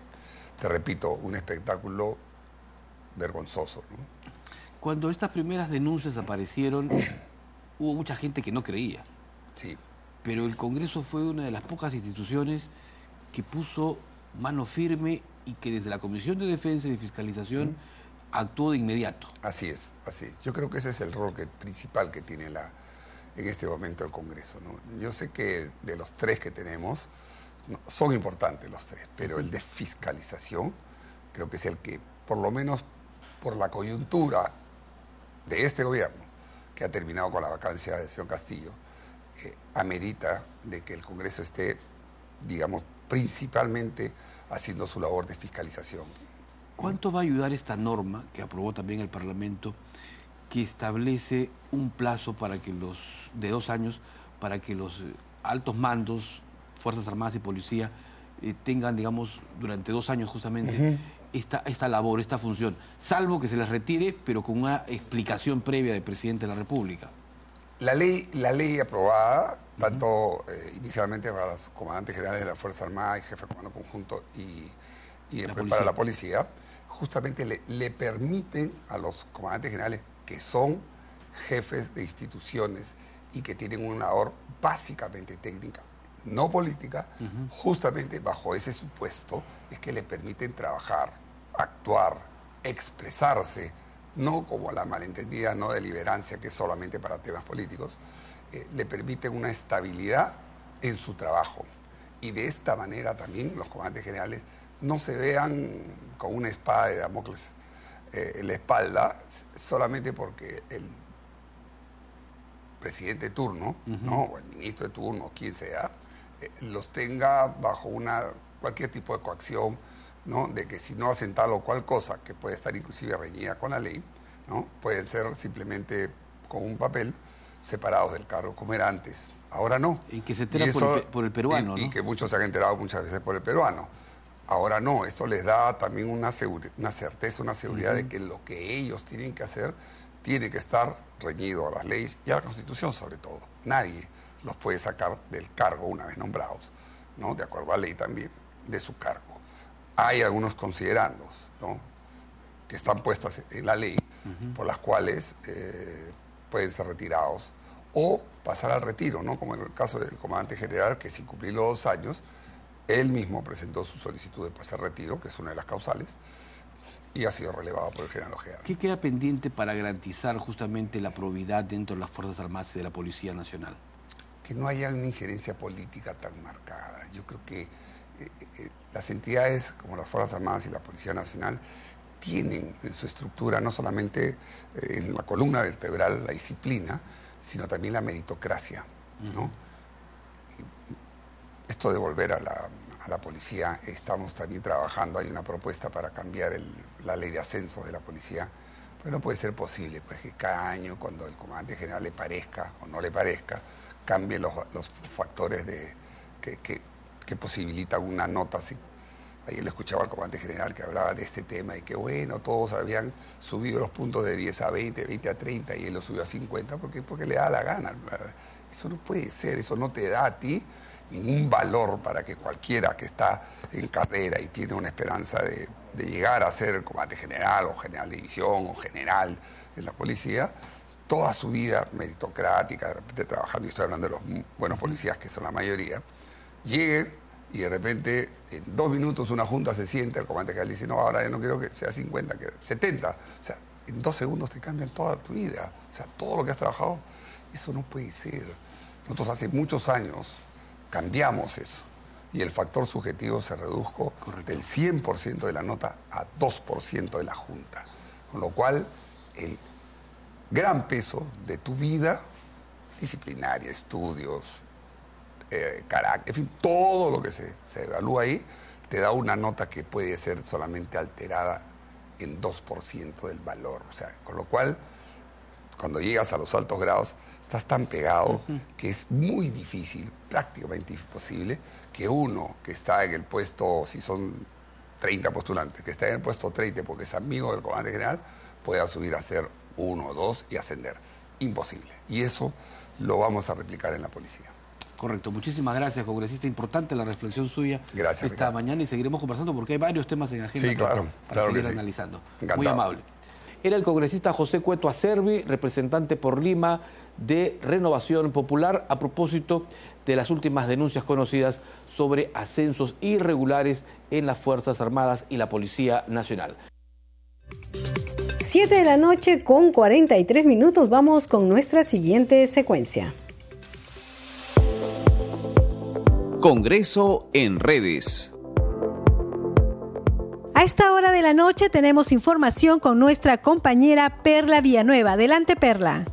te repito, un espectáculo vergonzoso. ¿no? Cuando estas primeras denuncias aparecieron, hubo mucha gente que no creía. Sí. Pero el Congreso fue una de las pocas instituciones que puso mano firme y que desde la Comisión de Defensa y de Fiscalización actuó de inmediato. Así es, así. Yo creo que ese es el rol principal que tiene la, en este momento el Congreso. Yo sé que de los tres que tenemos, son importantes los tres, pero el de fiscalización creo que es el que, por lo menos por la coyuntura de este gobierno, que ha terminado con la vacancia del señor Castillo, eh, amerita de que el Congreso esté, digamos, principalmente haciendo su labor de fiscalización. ¿Cuánto va a ayudar esta norma que aprobó también el Parlamento, que establece un plazo para que los de dos años para que los eh, altos mandos, Fuerzas Armadas y Policía, eh, tengan, digamos, durante dos años justamente esta, esta labor, esta función, salvo que se les retire, pero con una explicación previa del presidente de la República. La ley, la ley aprobada, tanto eh, inicialmente para los comandantes generales de la Fuerza Armada y jefe de comando conjunto y, y después para la policía, justamente le, le permiten a los comandantes generales que son jefes de instituciones y que tienen una labor básicamente técnica, no política, justamente bajo ese supuesto es que le permiten trabajar, actuar, expresarse, no como la malentendida no deliberancia que es solamente para temas políticos, eh, le permiten una estabilidad en su trabajo. Y de esta manera también los comandantes generales no se vean con una espada de Damocles eh, en la espalda solamente porque el presidente de turno, ¿no? o el ministro de turno, quien sea, los tenga bajo una cualquier tipo de coacción, ¿no? de que si no hacen tal o cual cosa, que puede estar inclusive reñida con la ley, ¿no? pueden ser simplemente con un papel separados del cargo, como era antes. Ahora no. Y que se entera por, el, por, el, peruano, y, que muchos se han enterado muchas veces por el peruano. Ahora no, esto les da también una, una certeza, una seguridad de que lo que ellos tienen que hacer tiene que estar reñido a las leyes y a la Constitución sobre todo. Nadie los puede sacar del cargo una vez nombrados, ¿no? de acuerdo a la ley también, de su cargo. Hay algunos considerandos ¿no? que están puestos en la ley por las cuales eh, pueden ser retirados o pasar al retiro, ¿no? como en el caso del comandante general que sin cumplir los dos años, él mismo presentó su solicitud de pasar retiro, que es una de las causales, y ha sido relevado por el general Ojeda. ¿Qué queda pendiente para garantizar justamente la probidad dentro de las Fuerzas Armadas y de la Policía Nacional? Que no haya una injerencia política tan marcada. Yo creo que eh, eh, las entidades como las Fuerzas Armadas y la Policía Nacional tienen en su estructura no solamente eh, en la columna vertebral la disciplina, sino también la meritocracia. ¿no? Esto de volver a la, a la policía. Estamos también trabajando, hay una propuesta para cambiar la ley de ascenso de la policía, pero no puede ser posible, pues que cada año cuando el comandante general le parezca o no le parezca, cambien los, factores de, que, posibilitan una nota así. Ayer le escuchaba al comandante general que hablaba de este tema y que bueno, todos habían subido los puntos de 10 a 20, 20 a 30 y él lo subió a 50 porque, porque le da la gana. Eso no puede ser, eso no te da a ti ningún valor para que cualquiera que está en carrera y tiene una esperanza de, llegar a ser comandante general o general de división o general en la policía, toda su vida meritocrática, de repente trabajando, y estoy hablando de los buenos policías que son la mayoría, llegue y de repente en dos minutos una junta se siente, el comandante general dice, no, ahora ya no quiero que sea 50, que 70. O sea, en dos segundos te cambian toda tu vida. O sea, todo lo que has trabajado, eso no puede ser. Nosotros hace muchos años cambiamos eso. Y el factor subjetivo se redujo del 100% de la nota a 2% de la Junta. Con lo cual, el gran peso de tu vida, disciplinaria, estudios, eh, carácter, en fin, todo lo que se, se evalúa ahí, te da una nota que puede ser solamente alterada en 2% del valor. O sea, con lo cual, cuando llegas a los altos grados, estás tan pegado que es muy difícil, prácticamente imposible, que uno que está en el puesto, si son 30 postulantes, que está en el puesto 30 porque es amigo del comandante general, pueda subir a ser uno o dos y ascender. Imposible. Y eso lo vamos a replicar en la policía. Correcto. Muchísimas gracias, congresista. Importante la reflexión suya gracias, esta mañana y seguiremos conversando porque hay varios temas en agenda sí, claro, para, seguir analizando. Muy amable. Era el congresista José Cueto Acerbi, representante por Lima de Renovación Popular a propósito de las últimas denuncias conocidas sobre ascensos irregulares en las Fuerzas Armadas y la Policía Nacional. Siete de la noche con 43 minutos vamos con nuestra siguiente secuencia. Congreso en redes. A esta hora de la noche tenemos información con nuestra compañera Perla Villanueva. Adelante, Perla.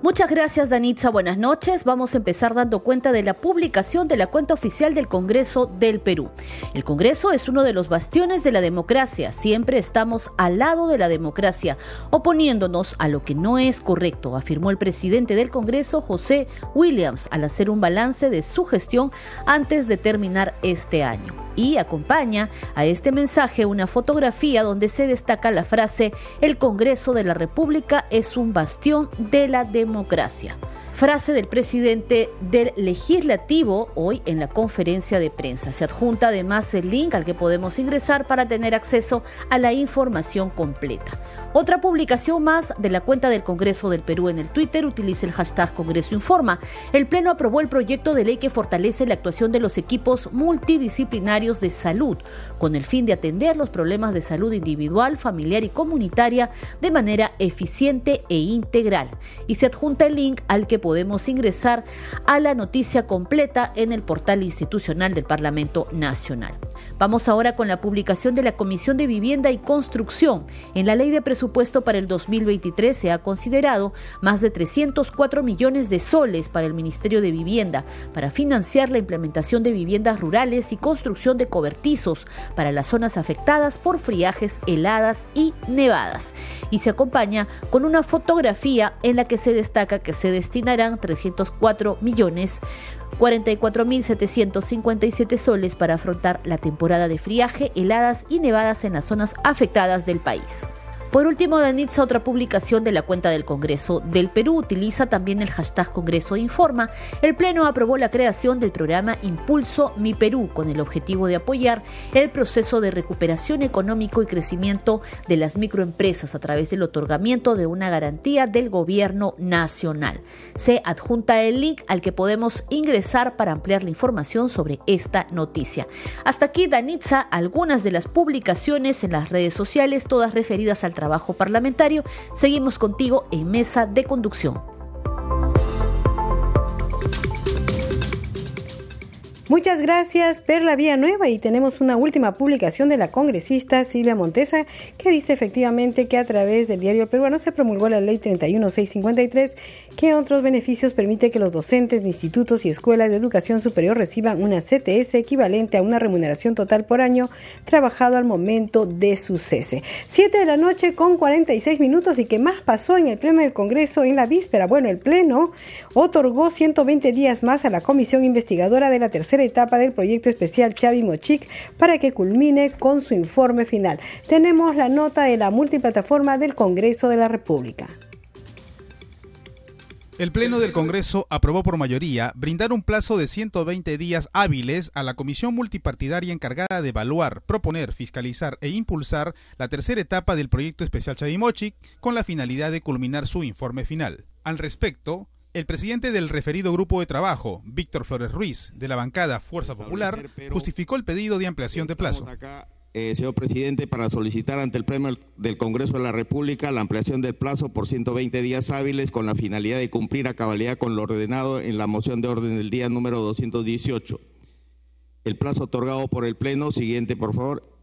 Muchas gracias Danitza, buenas noches. Vamos a empezar dando cuenta de la publicación de la cuenta oficial del Congreso del Perú. El Congreso es uno de los bastiones de la democracia. Siempre estamos al lado de la democracia, oponiéndonos a lo que no es correcto, afirmó el presidente del Congreso, José Williams, al hacer un balance de su gestión antes de terminar este año y acompaña a este mensaje una fotografía donde se destaca la frase El Congreso de la República es un bastión de la democracia democracia frase del presidente del legislativo hoy en la conferencia de prensa. Se adjunta además el link al que podemos ingresar para tener acceso a la información completa. Otra publicación más de la cuenta del Congreso del Perú en el Twitter utiliza el hashtag Congreso Informa. El Pleno aprobó el proyecto de ley que fortalece la actuación de los equipos multidisciplinarios de salud, con el fin de atender los problemas de salud individual, familiar y comunitaria de manera eficiente e integral. Y se adjunta el link al que podemos ingresar a la noticia completa en el portal institucional del Parlamento Nacional. Vamos ahora con la publicación de la Comisión de Vivienda y Construcción. En la ley de presupuesto para el 2023 se ha considerado más de 304 millones de soles para el Ministerio de Vivienda para financiar la implementación de viviendas rurales y construcción de cobertizos para las zonas afectadas por friajes, heladas y nevadas. Y se acompaña con una fotografía en la que se destaca que se destinará 304 millones 44.757 soles para afrontar la temporada de friaje, heladas y nevadas en las zonas afectadas del país. Por último, Danitza, otra publicación de la cuenta del Congreso del Perú, utiliza también el hashtag Congreso Informa. El Pleno aprobó la creación del programa Impulso Mi Perú con el objetivo de apoyar el proceso de recuperación económico y crecimiento de las microempresas a través del otorgamiento de una garantía del gobierno nacional. Se adjunta el link al que podemos ingresar para ampliar la información sobre esta noticia. Hasta aquí, Danitza, algunas de las publicaciones en las redes sociales, todas referidas al trabajo parlamentario. Seguimos contigo en Mesa de Conducción. Muchas gracias, Perla Nueva Y tenemos una última publicación de la congresista Silvia Montesa que dice efectivamente que a través del diario peruano se promulgó la ley 31653 que otros beneficios permite que los docentes de institutos y escuelas de educación superior reciban una CTS equivalente a una remuneración total por año trabajado al momento de su cese. Siete de la noche con 46 minutos y qué más pasó en el Pleno del Congreso en la víspera. Bueno, el Pleno otorgó 120 días más a la Comisión Investigadora de la tercera etapa del proyecto especial Chavi Mochic para que culmine con su informe final. Tenemos la nota de la multiplataforma del Congreso de la República. El Pleno del Congreso aprobó por mayoría brindar un plazo de 120 días hábiles a la comisión multipartidaria encargada de evaluar, proponer, fiscalizar e impulsar la tercera etapa del proyecto especial Chavimochic con la finalidad de culminar su informe final. Al respecto, el presidente del referido grupo de trabajo, Víctor Flores Ruiz, de la bancada Fuerza Popular, justificó el pedido de ampliación de plazo. Eh, señor presidente, para solicitar ante el Pleno del Congreso de la República la ampliación del plazo por 120 días hábiles con la finalidad de cumplir a cabalidad con lo ordenado en la moción de orden del día número 218. El plazo otorgado por el Pleno, siguiente por favor,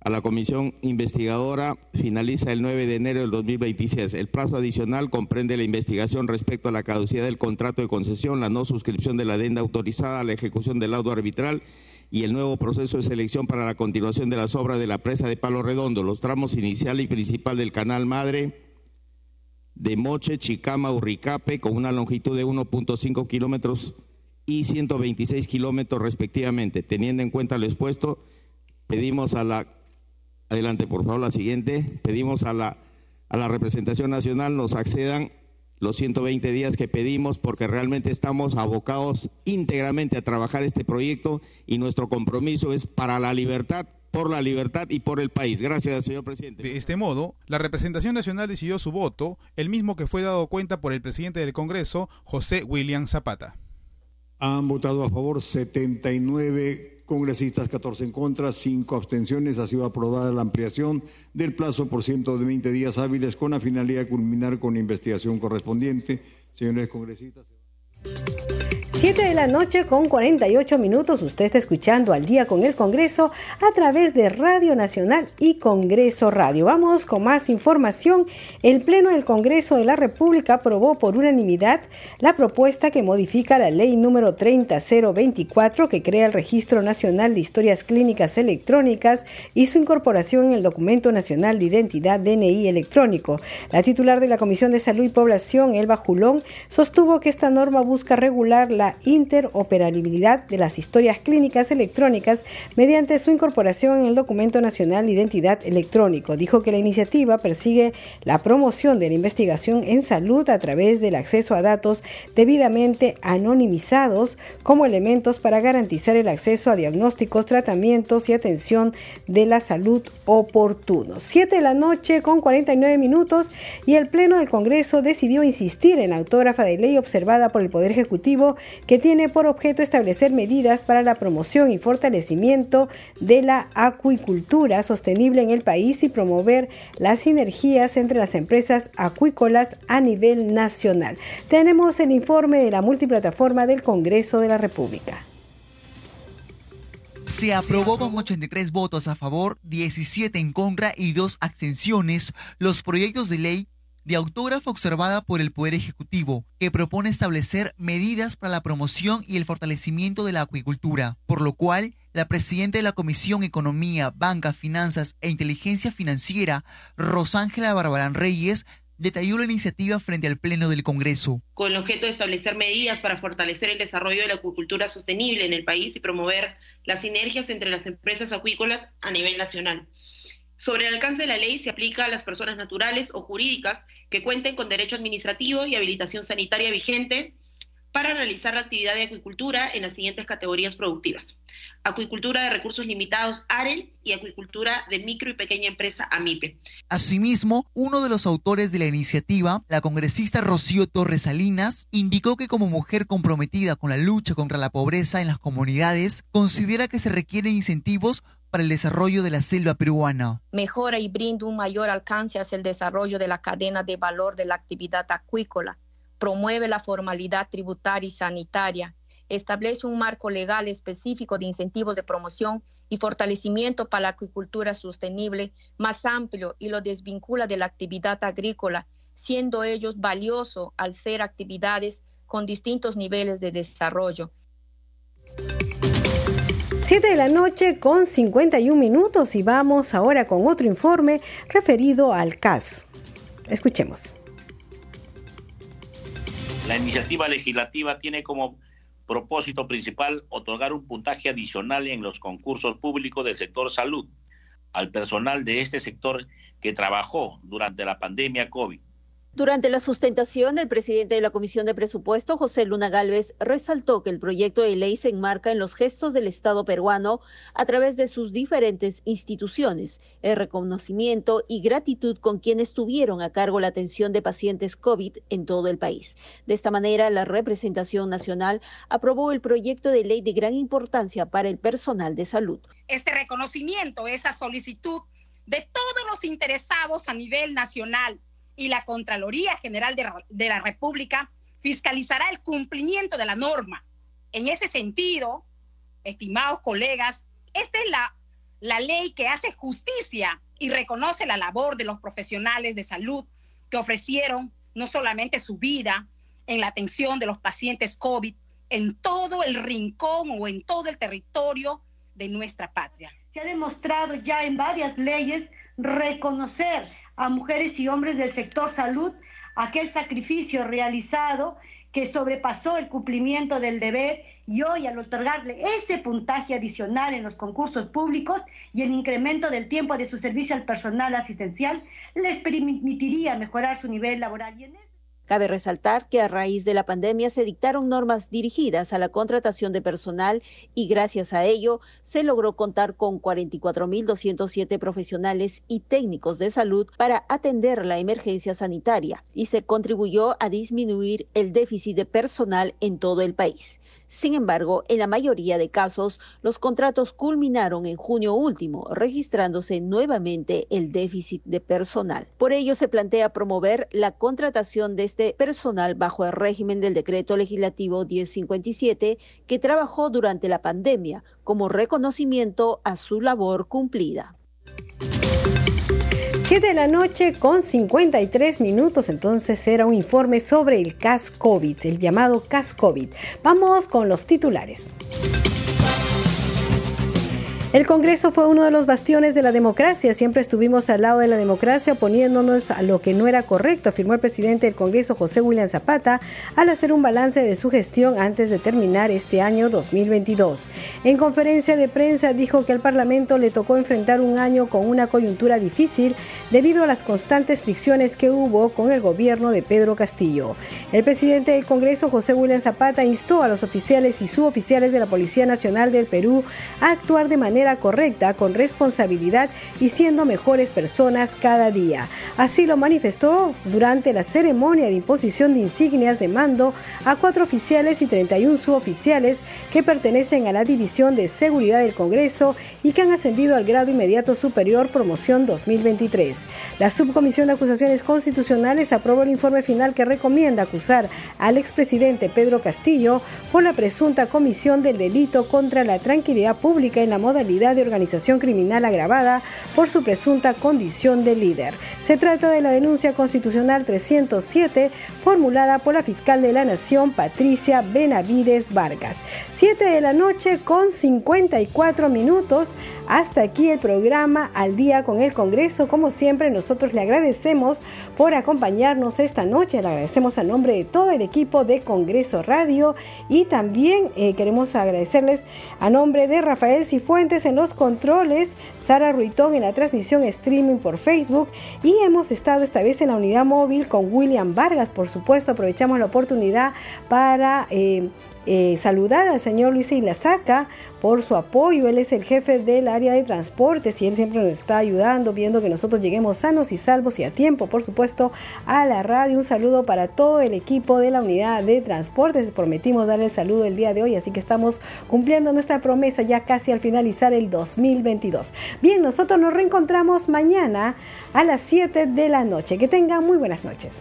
a la comisión investigadora finaliza el 9 de enero del 2026. El plazo adicional comprende la investigación respecto a la caducidad del contrato de concesión, la no suscripción de la adenda autorizada, la ejecución del laudo arbitral y el nuevo proceso de selección para la continuación de las obras de la presa de Palo Redondo, los tramos inicial y principal del canal madre de Moche, Chicama, Urricape, con una longitud de 1.5 kilómetros y 126 kilómetros respectivamente. Teniendo en cuenta lo expuesto, pedimos a la Adelante, por favor, la siguiente. Pedimos a la, a la representación nacional nos accedan los 120 días que pedimos porque realmente estamos abocados íntegramente a trabajar este proyecto y nuestro compromiso es para la libertad, por la libertad y por el país. Gracias, señor presidente. De este modo, la representación nacional decidió su voto, el mismo que fue dado cuenta por el presidente del Congreso, José William Zapata. Han votado a favor 79 congresistas, 14 en contra, 5 abstenciones. Ha sido aprobada la ampliación del plazo por 120 días hábiles con la finalidad de culminar con la investigación correspondiente. Señores congresistas. 7 de la noche con 48 minutos. Usted está escuchando al día con el Congreso a través de Radio Nacional y Congreso Radio. Vamos con más información. El Pleno del Congreso de la República aprobó por unanimidad la propuesta que modifica la ley número 30024 que crea el Registro Nacional de Historias Clínicas Electrónicas y su incorporación en el Documento Nacional de Identidad DNI electrónico. La titular de la Comisión de Salud y Población, Elba Julón, sostuvo que esta norma busca regular la interoperabilidad de las historias clínicas electrónicas mediante su incorporación en el Documento Nacional de Identidad Electrónico. Dijo que la iniciativa persigue la promoción de la investigación en salud a través del acceso a datos debidamente anonimizados como elementos para garantizar el acceso a diagnósticos, tratamientos y atención de la salud oportunos. Siete de la noche con 49 minutos y el Pleno del Congreso decidió insistir en la autógrafa de ley observada por el Poder Ejecutivo que tiene por objeto establecer medidas para la promoción y fortalecimiento de la acuicultura sostenible en el país y promover las sinergias entre las empresas acuícolas a nivel nacional. Tenemos el informe de la multiplataforma del Congreso de la República. Se aprobó con 83 votos a favor, 17 en contra y 2 abstenciones los proyectos de ley de autógrafa observada por el Poder Ejecutivo, que propone establecer medidas para la promoción y el fortalecimiento de la acuicultura, por lo cual la presidenta de la Comisión Economía, Banca, Finanzas e Inteligencia Financiera, Rosángela Barbarán Reyes, detalló la iniciativa frente al Pleno del Congreso. Con el objeto de establecer medidas para fortalecer el desarrollo de la acuicultura sostenible en el país y promover las sinergias entre las empresas acuícolas a nivel nacional. Sobre el alcance de la ley se aplica a las personas naturales o jurídicas que cuenten con derecho administrativo y habilitación sanitaria vigente para realizar la actividad de acuicultura en las siguientes categorías productivas. Acuicultura de recursos limitados AREL y acuicultura de micro y pequeña empresa AMIPE. Asimismo, uno de los autores de la iniciativa, la congresista Rocío Torres Salinas, indicó que como mujer comprometida con la lucha contra la pobreza en las comunidades, considera que se requieren incentivos para el desarrollo de la selva peruana. Mejora y brinda un mayor alcance hacia el desarrollo de la cadena de valor de la actividad acuícola. Promueve la formalidad tributaria y sanitaria. Establece un marco legal específico de incentivos de promoción y fortalecimiento para la acuicultura sostenible más amplio y lo desvincula de la actividad agrícola, siendo ellos valiosos al ser actividades con distintos niveles de desarrollo. 7 de la noche con 51 minutos y vamos ahora con otro informe referido al CAS. Escuchemos. La iniciativa legislativa tiene como propósito principal otorgar un puntaje adicional en los concursos públicos del sector salud al personal de este sector que trabajó durante la pandemia COVID durante la sustentación, el presidente de la Comisión de Presupuesto, José Luna Galvez, resaltó que el proyecto de ley se enmarca en los gestos del Estado peruano a través de sus diferentes instituciones, el reconocimiento y gratitud con quienes tuvieron a cargo la atención de pacientes COVID en todo el país. De esta manera, la representación nacional aprobó el proyecto de ley de gran importancia para el personal de salud. Este reconocimiento, esa solicitud de todos los interesados a nivel nacional y la Contraloría General de, la República fiscalizará el cumplimiento de la norma. En ese sentido, estimados colegas, esta es la, ley que hace justicia y reconoce la labor de los profesionales de salud que ofrecieron no solamente su vida en la atención de los pacientes COVID en todo el rincón o en todo el territorio de nuestra patria. Se ha demostrado ya en varias leyes reconocer a mujeres y hombres del sector salud aquel sacrificio realizado que sobrepasó el cumplimiento del deber y hoy al otorgarle ese puntaje adicional en los concursos públicos y el incremento del tiempo de su servicio al personal asistencial les permitiría mejorar su nivel laboral y en Cabe resaltar que a raíz de la pandemia se dictaron normas dirigidas a la contratación de personal y gracias a ello se logró contar con 44.207 profesionales y técnicos de salud para atender la emergencia sanitaria y se contribuyó a disminuir el déficit de personal en todo el país. Sin embargo, en la mayoría de casos, los contratos culminaron en junio último, registrándose nuevamente el déficit de personal. Por ello, se plantea promover la contratación de este personal bajo el régimen del decreto legislativo 1057 que trabajó durante la pandemia como reconocimiento a su labor cumplida. 7 de la noche con 53 minutos, entonces era un informe sobre el CAS COVID, el llamado CAS COVID. Vamos con los titulares. El Congreso fue uno de los bastiones de la democracia. Siempre estuvimos al lado de la democracia oponiéndonos a lo que no era correcto, afirmó el presidente del Congreso, José William Zapata, al hacer un balance de su gestión antes de terminar este año 2022. En conferencia de prensa dijo que al Parlamento le tocó enfrentar un año con una coyuntura difícil debido a las constantes fricciones que hubo con el gobierno de Pedro Castillo. El presidente del Congreso, José William Zapata, instó a los oficiales y suboficiales de la Policía Nacional del Perú a actuar de manera correcta, con responsabilidad y siendo mejores personas cada día. Así lo manifestó durante la ceremonia de imposición de insignias de mando a cuatro oficiales y 31 suboficiales que pertenecen a la División de Seguridad del Congreso y que han ascendido al grado inmediato superior promoción 2023. La Subcomisión de Acusaciones Constitucionales aprobó el informe final que recomienda acusar al expresidente Pedro Castillo por la presunta comisión del delito contra la tranquilidad pública en la modalidad de organización criminal agravada por su presunta condición de líder. Se trata de la denuncia constitucional 307 formulada por la fiscal de la Nación, Patricia Benavides Vargas. 7 de la noche con 54 minutos. Hasta aquí el programa Al día con el Congreso. Como siempre, nosotros le agradecemos por acompañarnos esta noche. Le agradecemos a nombre de todo el equipo de Congreso Radio y también eh, queremos agradecerles a nombre de Rafael Cifuentes en los controles, Sara Ruitón en la transmisión streaming por Facebook y hemos estado esta vez en la unidad móvil con William Vargas. Por supuesto, aprovechamos la oportunidad para... Eh, eh, saludar al señor Luis Ilazaca por su apoyo. Él es el jefe del área de transportes y él siempre nos está ayudando, viendo que nosotros lleguemos sanos y salvos y a tiempo, por supuesto, a la radio. Un saludo para todo el equipo de la unidad de transportes. Prometimos darle el saludo el día de hoy, así que estamos cumpliendo nuestra promesa ya casi al finalizar el 2022. Bien, nosotros nos reencontramos mañana a las 7 de la noche. Que tengan muy buenas noches.